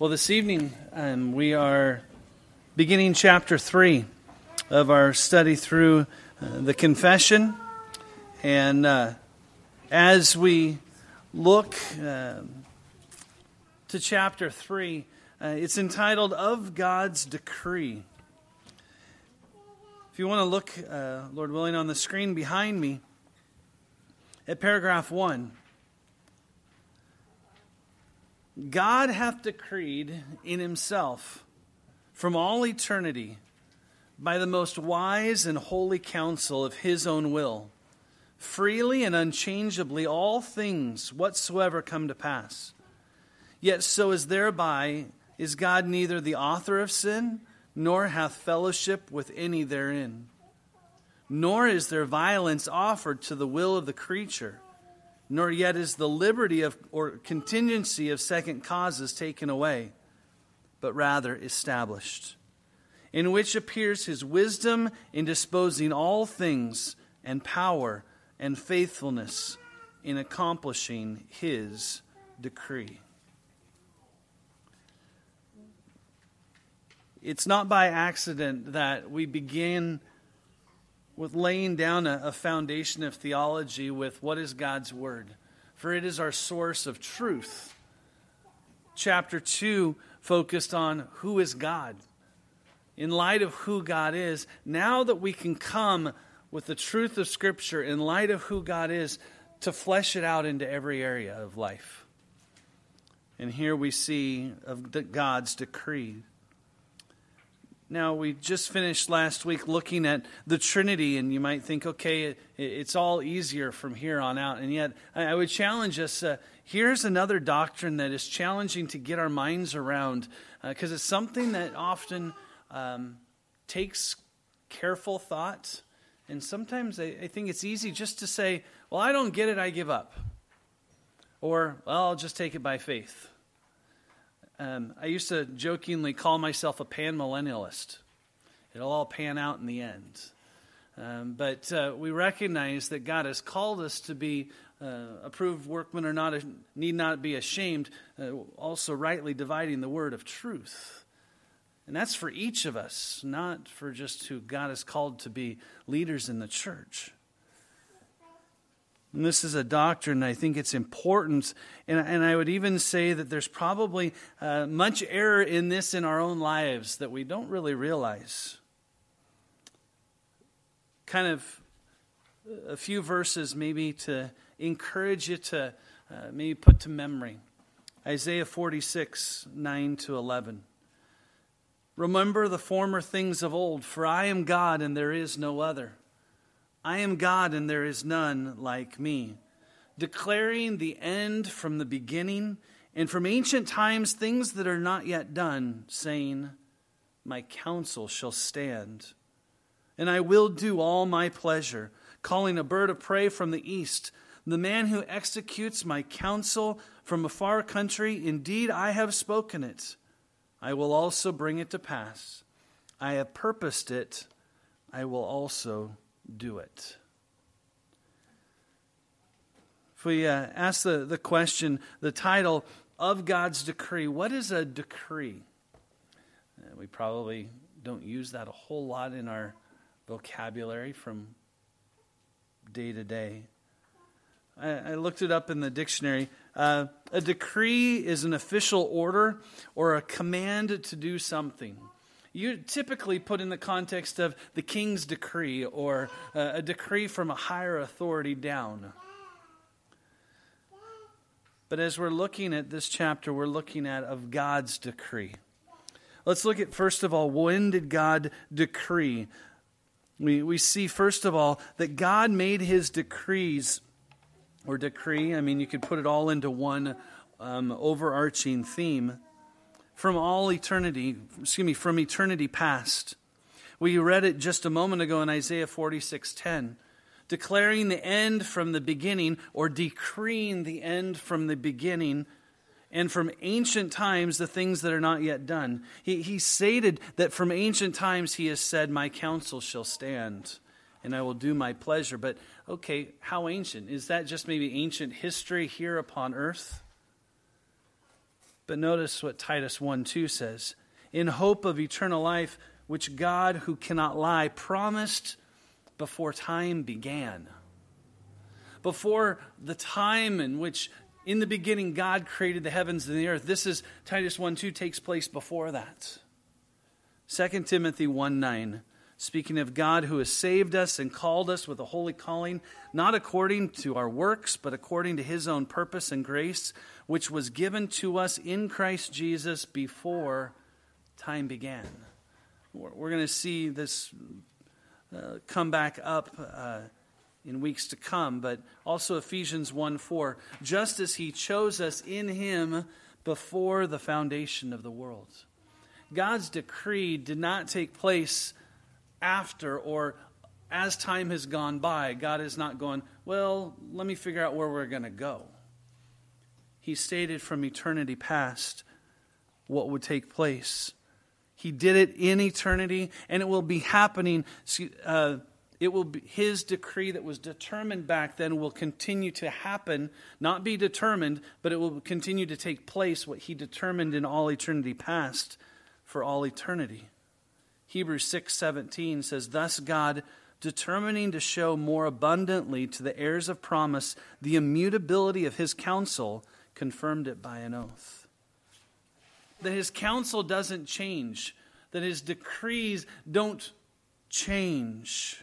Well, this evening um, we are beginning chapter 3 of our study through uh, the confession. And uh, as we look uh, to chapter 3, uh, it's entitled Of God's Decree. If you want to look, uh, Lord willing, on the screen behind me at paragraph 1. God hath decreed in himself from all eternity by the most wise and holy counsel of his own will, freely and unchangeably all things whatsoever come to pass. Yet so as thereby is God neither the author of sin, nor hath fellowship with any therein. Nor is there violence offered to the will of the creature nor yet is the liberty of or contingency of second causes taken away, but rather established, in which appears his wisdom in disposing all things, and power and faithfulness in accomplishing his decree. It's not by accident that we begin with laying down a, a foundation of theology with what is God's Word, for it is our source of truth. Chapter 2 focused on who is God. In light of who God is, now that we can come with the truth of Scripture in light of who God is, to flesh it out into every area of life. And here we see of God's decree. Now, we just finished last week looking at the Trinity, and you might think, okay, it's all easier from here on out. And yet, I would challenge us uh, here's another doctrine that is challenging to get our minds around because uh, it's something that often um, takes careful thought. And sometimes I, I think it's easy just to say, well, I don't get it, I give up. Or, well, I'll just take it by faith. Um, I used to jokingly call myself a pan millennialist. It'll all pan out in the end. Um, but uh, we recognize that God has called us to be uh, approved workmen or not need not be ashamed, uh, also rightly dividing the word of truth. And that's for each of us, not for just who God has called to be leaders in the church. And this is a doctrine, I think it's important. And, and I would even say that there's probably uh, much error in this in our own lives that we don't really realize. Kind of a few verses, maybe to encourage you to uh, maybe put to memory. Isaiah 46, 9 to 11. Remember the former things of old, for I am God and there is no other. I am God and there is none like me, declaring the end from the beginning and from ancient times things that are not yet done, saying, My counsel shall stand, and I will do all my pleasure, calling a bird of prey from the east, the man who executes my counsel from a far country. Indeed, I have spoken it. I will also bring it to pass. I have purposed it. I will also do it. If we uh, ask the, the question, the title of God's decree, what is a decree? Uh, we probably don't use that a whole lot in our vocabulary from day to day. I, I looked it up in the dictionary. Uh, a decree is an official order or a command to do something you typically put in the context of the king's decree or uh, a decree from a higher authority down. But as we're looking at this chapter, we're looking at of God's decree. Let's look at first of all, when did God decree? We, we see first of all that God made his decrees, or decree, I mean, you could put it all into one um, overarching theme from all eternity, excuse me, from eternity past. We read it just a moment ago in Isaiah 46:10, declaring the end from the beginning or decreeing the end from the beginning and from ancient times the things that are not yet done. He, he stated that from ancient times he has said, My counsel shall stand and I will do my pleasure. But okay, how ancient? Is that just maybe ancient history here upon earth? But notice what Titus 1 2 says In hope of eternal life, which God, who cannot lie, promised before time began. Before the time in which, in the beginning, God created the heavens and the earth. This is Titus 1 2 takes place before that. 2 Timothy 1 9 speaking of God who has saved us and called us with a holy calling, not according to our works, but according to his own purpose and grace, which was given to us in Christ Jesus before time began. We're going to see this uh, come back up uh, in weeks to come, but also Ephesians 1 4, just as he chose us in him before the foundation of the world. God's decree did not take place after or as time has gone by. God is not going, well, let me figure out where we're going to go. He stated from eternity past what would take place. He did it in eternity, and it will be happening. Uh, it will be his decree that was determined back then will continue to happen, not be determined, but it will continue to take place what he determined in all eternity past for all eternity. Hebrews 6:17 says thus God determining to show more abundantly to the heirs of promise the immutability of his counsel confirmed it by an oath. That his counsel doesn't change, that his decrees don't change.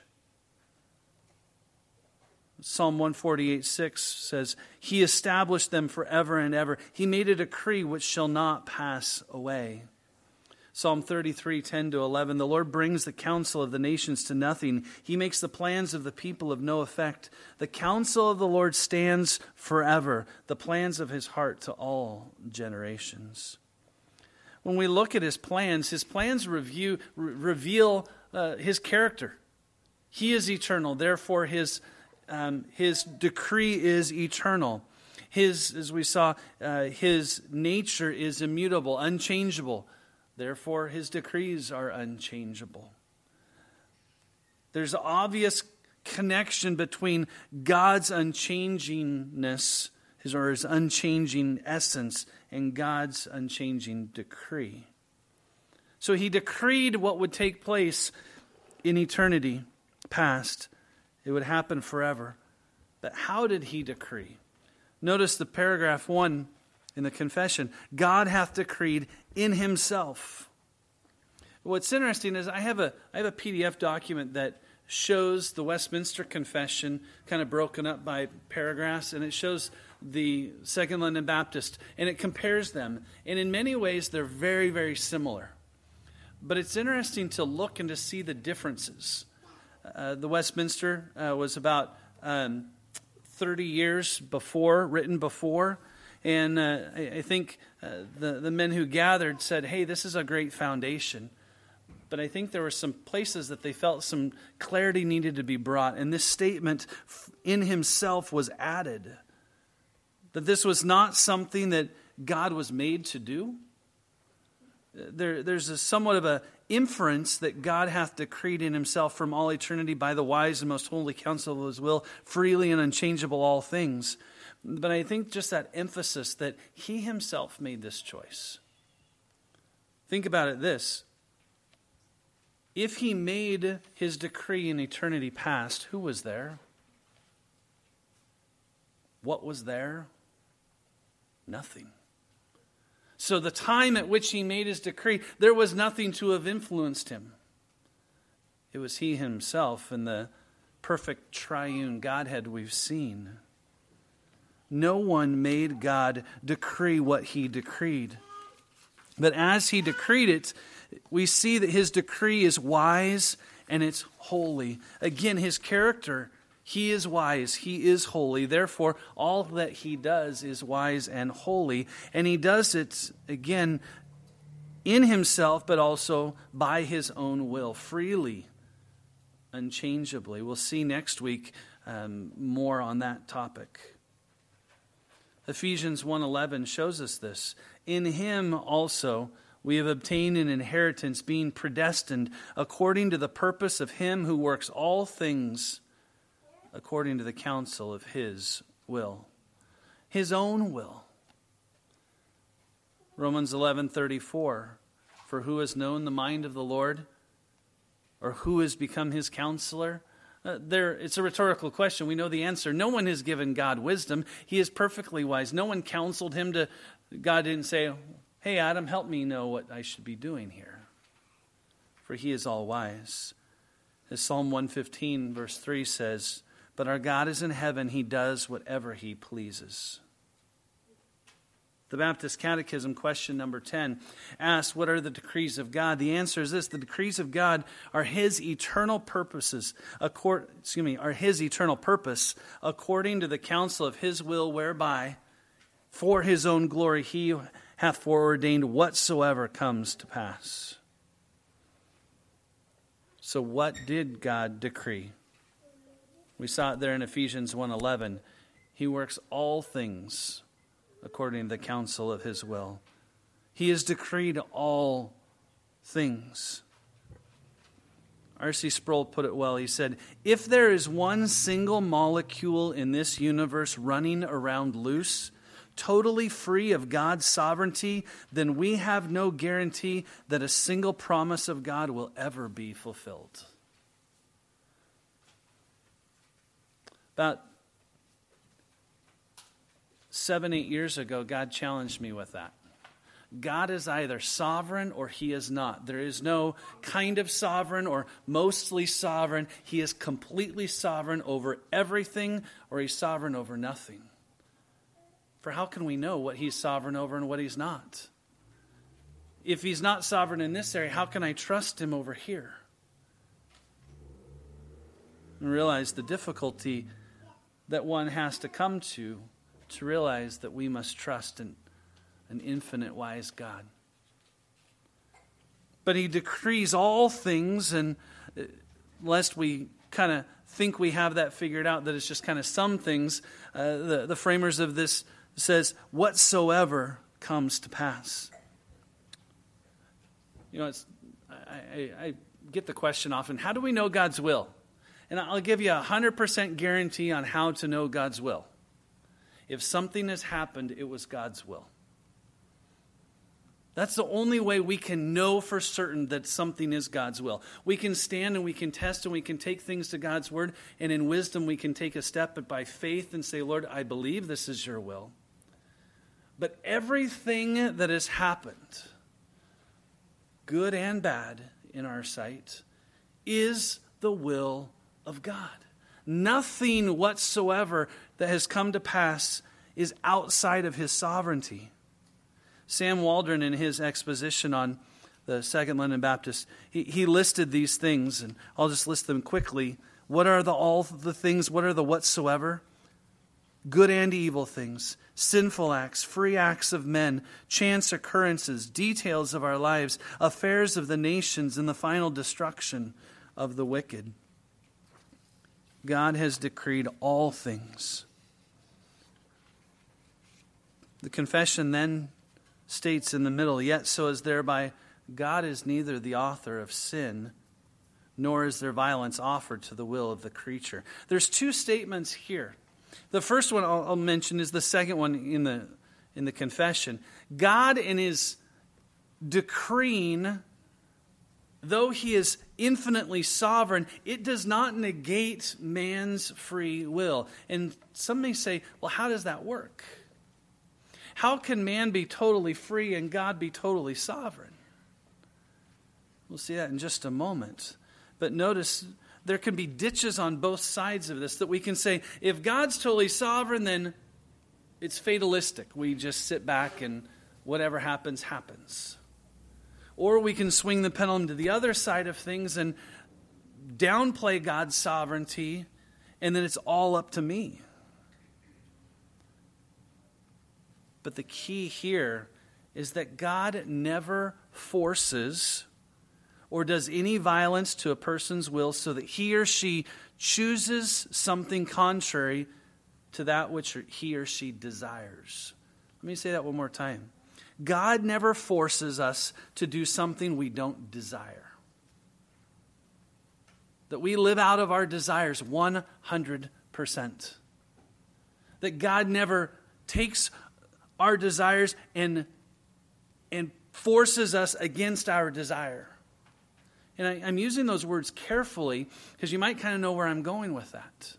Psalm 148 6 says, He established them forever and ever. He made a decree which shall not pass away. Psalm 33, 10 to 11. The Lord brings the counsel of the nations to nothing. He makes the plans of the people of no effect. The counsel of the Lord stands forever, the plans of his heart to all generations. When we look at his plans, his plans review, re- reveal uh, his character. He is eternal, therefore, his, um, his decree is eternal. His, as we saw, uh, his nature is immutable, unchangeable. Therefore, his decrees are unchangeable. There's obvious connection between God's unchangingness, his or his unchanging essence, and God's unchanging decree. So he decreed what would take place in eternity past. It would happen forever. But how did he decree? Notice the paragraph 1 in the confession God hath decreed in himself. What's interesting is I have a, I have a PDF document that shows the Westminster Confession kind of broken up by paragraphs, and it shows the Second London Baptist, and it compares them. And in many ways, they're very, very similar. But it's interesting to look and to see the differences. Uh, the Westminster uh, was about um, 30 years before, written before. And uh, I, I, think uh, the, the men who gathered said, hey, this is a great foundation. But I think there were some places that they felt some clarity needed to be brought. And this statement in himself was added. That this was not something that God was made to do. There, there's a somewhat of a inference that God hath decreed in himself from all eternity by the wise and most holy counsel of his will, freely and unchangeable all things. But I think just that emphasis that he himself made this choice. Think about it this if he made his decree in eternity past, who was there? What was there? Nothing. So, the time at which he made his decree, there was nothing to have influenced him. It was he himself and the perfect triune Godhead we've seen. No one made God decree what he decreed. But as he decreed it, we see that his decree is wise and it's holy. Again, his character, he is wise, he is holy. Therefore, all that he does is wise and holy. And he does it, again, in himself, but also by his own will, freely, unchangeably. We'll see next week um, more on that topic. Ephesians 1:11 shows us this. In him also we have obtained an inheritance being predestined according to the purpose of him who works all things according to the counsel of his will. His own will. Romans 11:34 For who has known the mind of the Lord or who has become his counselor? Uh, there, it's a rhetorical question. We know the answer. No one has given God wisdom. He is perfectly wise. No one counseled him to. God didn't say, Hey, Adam, help me know what I should be doing here. For he is all wise. As Psalm 115, verse 3 says, But our God is in heaven. He does whatever he pleases. The Baptist Catechism, question number 10, asks, What are the decrees of God? The answer is this the decrees of God are His eternal purposes, excuse me, are His eternal purpose according to the counsel of His will, whereby for His own glory He hath foreordained whatsoever comes to pass. So, what did God decree? We saw it there in Ephesians 1:11. He works all things according to the counsel of his will. He has decreed all things. R.C. Sproul put it well. He said, If there is one single molecule in this universe running around loose, totally free of God's sovereignty, then we have no guarantee that a single promise of God will ever be fulfilled. About seven, eight years ago, God challenged me with that. God is either sovereign or he is not. There is no kind of sovereign or mostly sovereign. He is completely sovereign over everything or he's sovereign over nothing. For how can we know what he's sovereign over and what he's not? If he's not sovereign in this area, how can I trust him over here? And realize the difficulty that one has to come to to realize that we must trust in an infinite wise God. But he decrees all things, and uh, lest we kind of think we have that figured out, that it's just kind of some things, uh, the, the framers of this says, whatsoever comes to pass. You know, it's, I, I, I get the question often how do we know God's will? And I'll give you a 100% guarantee on how to know God's will. If something has happened, it was God's will. That's the only way we can know for certain that something is God's will. We can stand and we can test and we can take things to God's word, and in wisdom we can take a step, but by faith and say, Lord, I believe this is your will. But everything that has happened, good and bad in our sight, is the will of God. Nothing whatsoever that has come to pass is outside of his sovereignty. Sam Waldron, in his exposition on the Second London Baptist, he, he listed these things, and I'll just list them quickly. What are the all the things? What are the whatsoever? Good and evil things, sinful acts, free acts of men, chance occurrences, details of our lives, affairs of the nations, and the final destruction of the wicked. God has decreed all things. The confession then states in the middle, yet so as thereby God is neither the author of sin, nor is there violence offered to the will of the creature. There's two statements here. The first one I'll, I'll mention is the second one in the, in the confession. God, in his decreeing though he is infinitely sovereign, it does not negate man's free will. And some may say, well, how does that work? How can man be totally free and God be totally sovereign? We'll see that in just a moment. But notice there can be ditches on both sides of this that we can say, if God's totally sovereign, then it's fatalistic. We just sit back and whatever happens, happens. Or we can swing the pendulum to the other side of things and downplay God's sovereignty, and then it's all up to me. But the key here is that God never forces or does any violence to a person's will so that he or she chooses something contrary to that which he or she desires. Let me say that one more time. God never forces us to do something we don't desire. That we live out of our desires 100%. That God never takes our desires and and forces us against our desire. And I, am using those words carefully because you might kind of know where I'm going with that.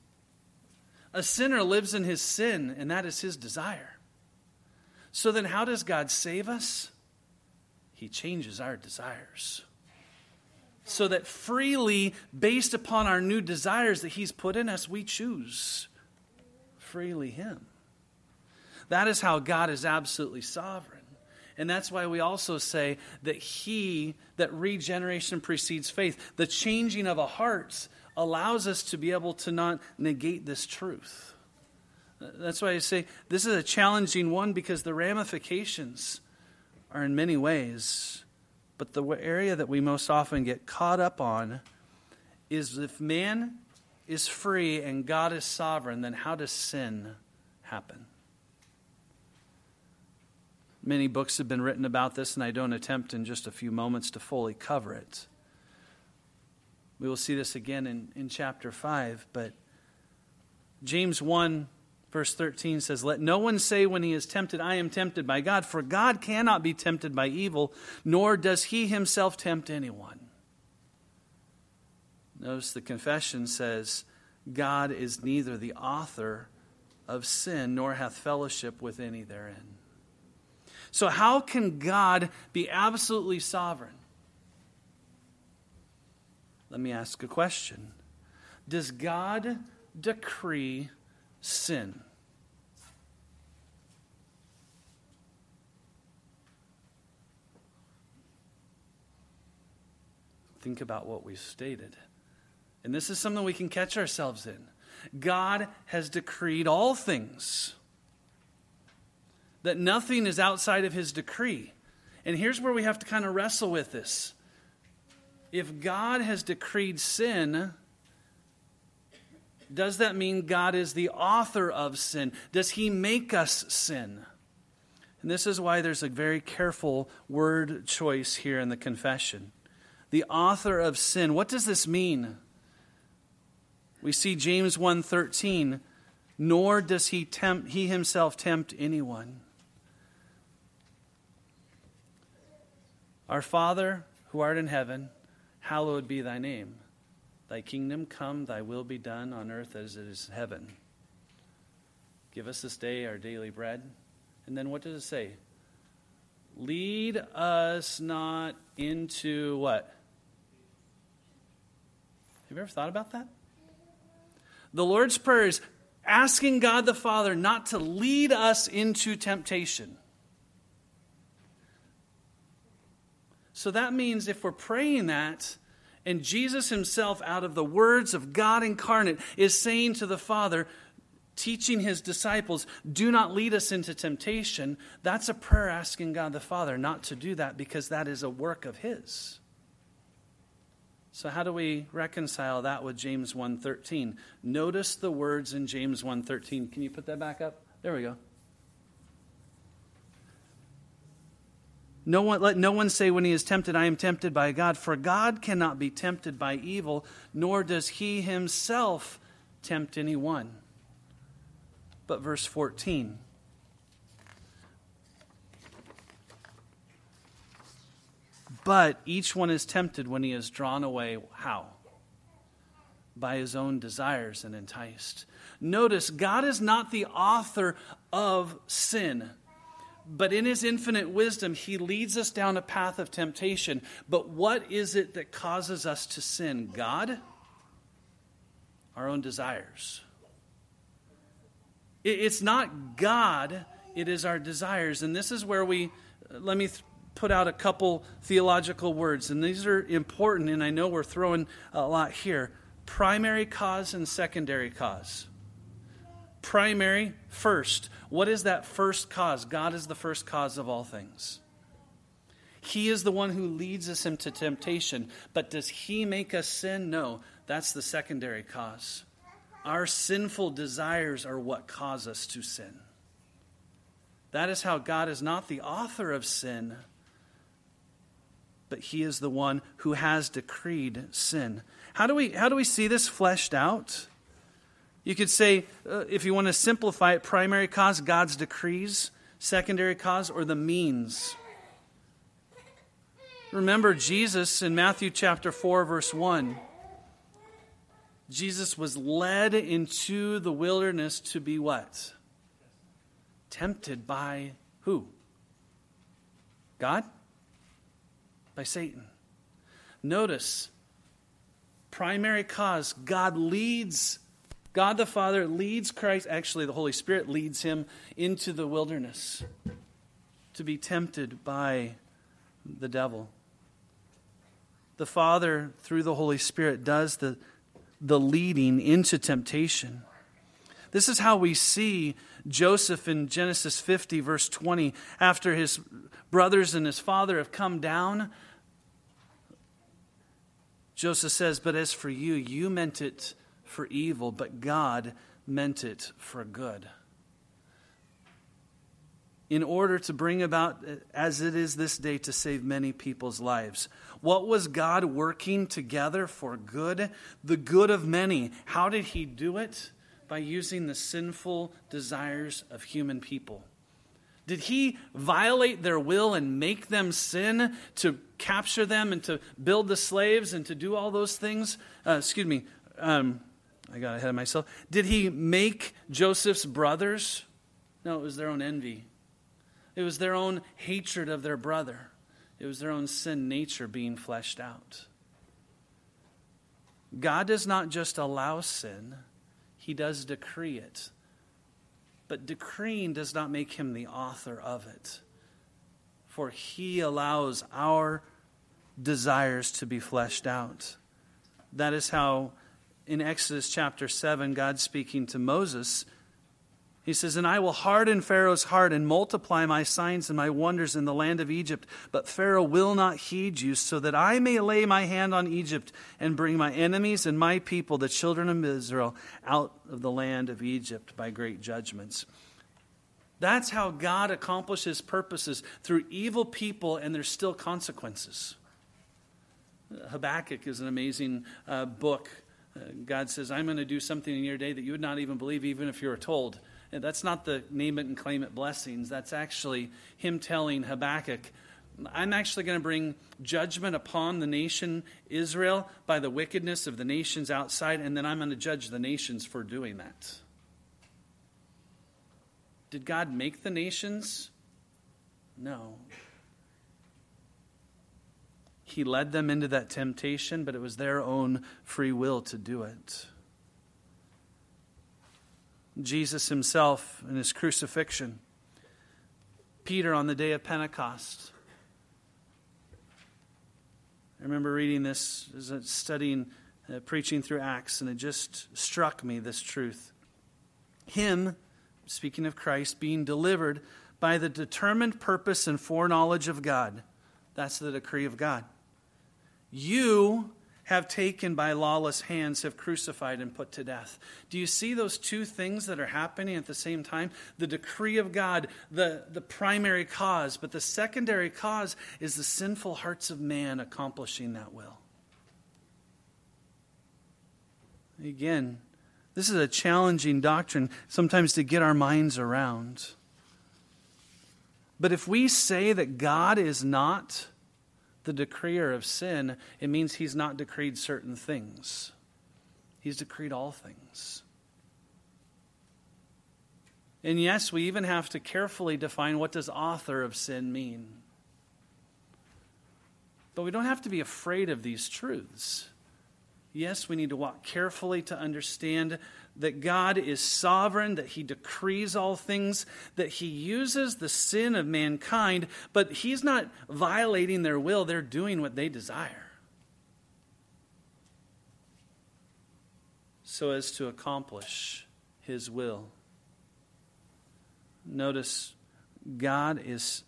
A sinner lives in his sin, and that is his desire. So then, how does God save us? He changes our desires. So that freely, based upon our new desires that He's put in us, we choose freely Him. That is how God is absolutely sovereign. And that's why we also say that He, that regeneration precedes faith. The changing of a heart allows us to be able to not negate this truth. That's why I say this is a challenging one because the ramifications are in many ways. But the area that we most often get caught up on is if man is free and God is sovereign, then how does sin happen? Many books have been written about this, and I don't attempt in just a few moments to fully cover it. We will see this again in, in chapter 5, but James 1 Verse 13 says, Let no one say when he is tempted, I am tempted by God, for God cannot be tempted by evil, nor does he himself tempt anyone. Notice the confession says, God is neither the author of sin nor hath fellowship with any therein. So, how can God be absolutely sovereign? Let me ask a question Does God decree sin? Think about what we've stated. And this is something we can catch ourselves in. God has decreed all things, that nothing is outside of his decree. And here's where we have to kind of wrestle with this. If God has decreed sin, does that mean God is the author of sin? Does he make us sin? And this is why there's a very careful word choice here in the confession the author of sin. What does this mean? We see James 1:13, nor does he tempt he himself tempt anyone. Our Father, who art in heaven, hallowed be thy name. Thy kingdom come, thy will be done on earth as it is in heaven. Give us this day our daily bread. And then what does it say? Lead us not into what? Have you ever thought about that? The Lord's Prayer is asking God the Father not to lead us into temptation. So that means if we're praying that, and Jesus himself, out of the words of God incarnate, is saying to the Father, teaching his disciples, do not lead us into temptation, that's a prayer asking God the Father not to do that because that is a work of his. So how do we reconcile that with James 1:13? Notice the words in James 1:13. Can you put that back up? There we go. No one, let no one say when he is tempted, I am tempted by God, for God cannot be tempted by evil, nor does he himself tempt anyone. But verse 14 But each one is tempted when he is drawn away. How? By his own desires and enticed. Notice, God is not the author of sin, but in his infinite wisdom, he leads us down a path of temptation. But what is it that causes us to sin? God? Our own desires. It's not God, it is our desires. And this is where we, let me put out a couple theological words, and these are important, and I know we're throwing a lot here primary cause and secondary cause. Primary, first. What is that first cause? God is the first cause of all things. He is the one who leads us into temptation. But does He make us sin? No, that's the secondary cause. Our sinful desires are what cause us to sin. That is how God is not the author of sin, but he is the one who has decreed sin. How do we, how do we see this fleshed out? You could say, uh, if you want to simplify it, primary cause, God's decrees, secondary cause, or the means. Remember Jesus in Matthew chapter 4, verse 1. Jesus was led into the wilderness to be what? Tempted by who? God? By Satan. Notice, primary cause God leads, God the Father leads Christ, actually, the Holy Spirit leads him into the wilderness to be tempted by the devil. The Father, through the Holy Spirit, does the, the leading into temptation. This is how we see Joseph in Genesis 50, verse 20, after his brothers and his father have come down. Joseph says, But as for you, you meant it for evil, but God meant it for good. In order to bring about, as it is this day, to save many people's lives. What was God working together for good? The good of many. How did he do it? By using the sinful desires of human people. Did he violate their will and make them sin to capture them and to build the slaves and to do all those things? Uh, excuse me, um, I got ahead of myself. Did he make Joseph's brothers? No, it was their own envy. It was their own hatred of their brother. It was their own sin nature being fleshed out. God does not just allow sin, He does decree it. But decreeing does not make him the author of it. For he allows our desires to be fleshed out. That is how, in Exodus chapter 7, God speaking to Moses, he says, And I will harden Pharaoh's heart and multiply my signs and my wonders in the land of Egypt. But Pharaoh will not heed you, so that I may lay my hand on Egypt and bring my enemies and my people, the children of Israel, out of the land of Egypt by great judgments. That's how God accomplishes purposes through evil people, and there's still consequences. Habakkuk is an amazing uh, book. Uh, God says, I'm going to do something in your day that you would not even believe, even if you were told. That's not the name it and claim it blessings. That's actually him telling Habakkuk, I'm actually going to bring judgment upon the nation Israel by the wickedness of the nations outside, and then I'm going to judge the nations for doing that. Did God make the nations? No. He led them into that temptation, but it was their own free will to do it. Jesus himself in his crucifixion, Peter on the day of Pentecost. I remember reading this studying, uh, preaching through Acts, and it just struck me this truth. Him, speaking of Christ, being delivered by the determined purpose and foreknowledge of God. That's the decree of God. You have taken by lawless hands, have crucified and put to death. Do you see those two things that are happening at the same time? The decree of God, the, the primary cause, but the secondary cause is the sinful hearts of man accomplishing that will. Again, this is a challenging doctrine sometimes to get our minds around. But if we say that God is not the decreer of sin, it means he's not decreed certain things. He's decreed all things. And yes, we even have to carefully define what does author of sin mean. But we don't have to be afraid of these truths. Yes, we need to walk carefully to understand that God is sovereign, that He decrees all things, that He uses the sin of mankind, but He's not violating their will, they're doing what they desire. So as to accomplish His will. Notice, God is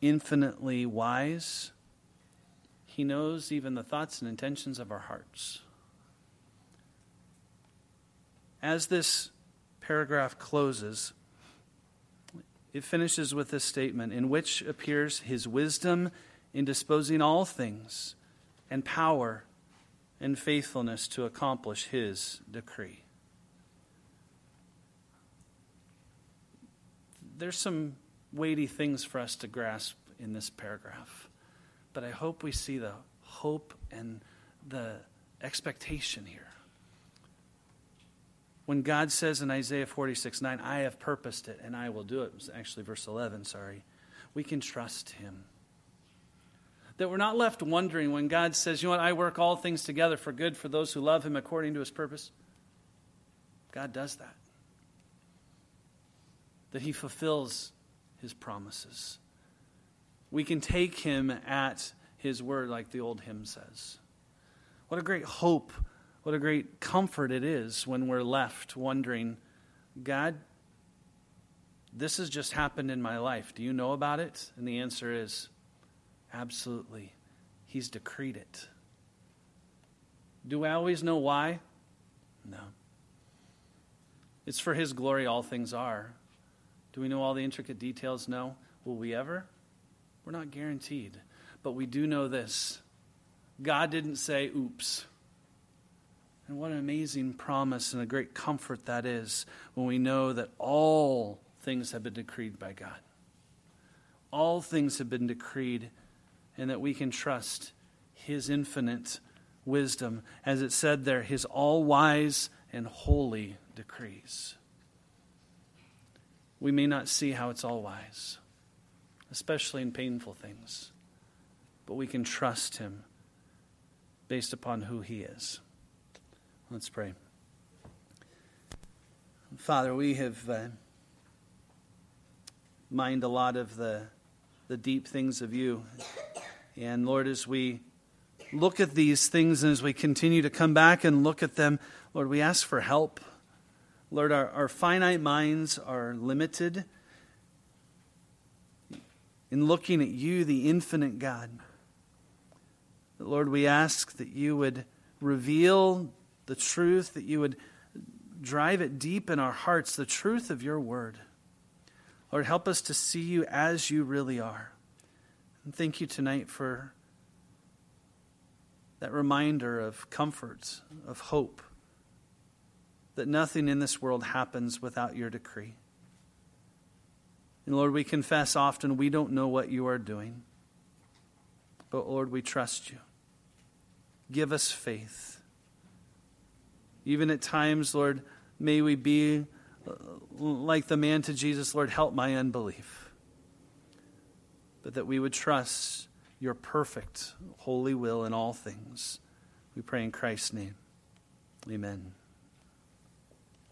infinitely wise. He knows even the thoughts and intentions of our hearts. As this paragraph closes, it finishes with this statement in which appears his wisdom in disposing all things and power and faithfulness to accomplish his decree. There's some weighty things for us to grasp in this paragraph. But I hope we see the hope and the expectation here. When God says in Isaiah 46 9, I have purposed it and I will do it, it actually verse 11, sorry, we can trust Him. That we're not left wondering when God says, You know what, I work all things together for good for those who love Him according to His purpose. God does that. That He fulfills His promises. We can take Him at His word, like the old hymn says. What a great hope, what a great comfort it is when we're left wondering, God, this has just happened in my life. Do you know about it? And the answer is absolutely. He's decreed it. Do I always know why? No. It's for His glory, all things are. Do we know all the intricate details? No. Will we ever? We're not guaranteed. But we do know this God didn't say, oops. And what an amazing promise and a great comfort that is when we know that all things have been decreed by God. All things have been decreed, and that we can trust His infinite wisdom. As it said there, His all wise and holy decrees. We may not see how it's all wise, especially in painful things, but we can trust Him based upon who He is. Let's pray. Father, we have uh, mined a lot of the, the deep things of you. And Lord, as we look at these things and as we continue to come back and look at them, Lord, we ask for help. Lord, our, our finite minds are limited in looking at you, the infinite God. Lord, we ask that you would reveal the truth, that you would drive it deep in our hearts, the truth of your word. Lord, help us to see you as you really are. And thank you tonight for that reminder of comfort, of hope, that nothing in this world happens without your decree. And Lord, we confess often we don't know what you are doing. But Lord, we trust you. Give us faith. Even at times, Lord, may we be uh, like the man to Jesus, Lord, help my unbelief. But that we would trust your perfect, holy will in all things. We pray in Christ's name. Amen.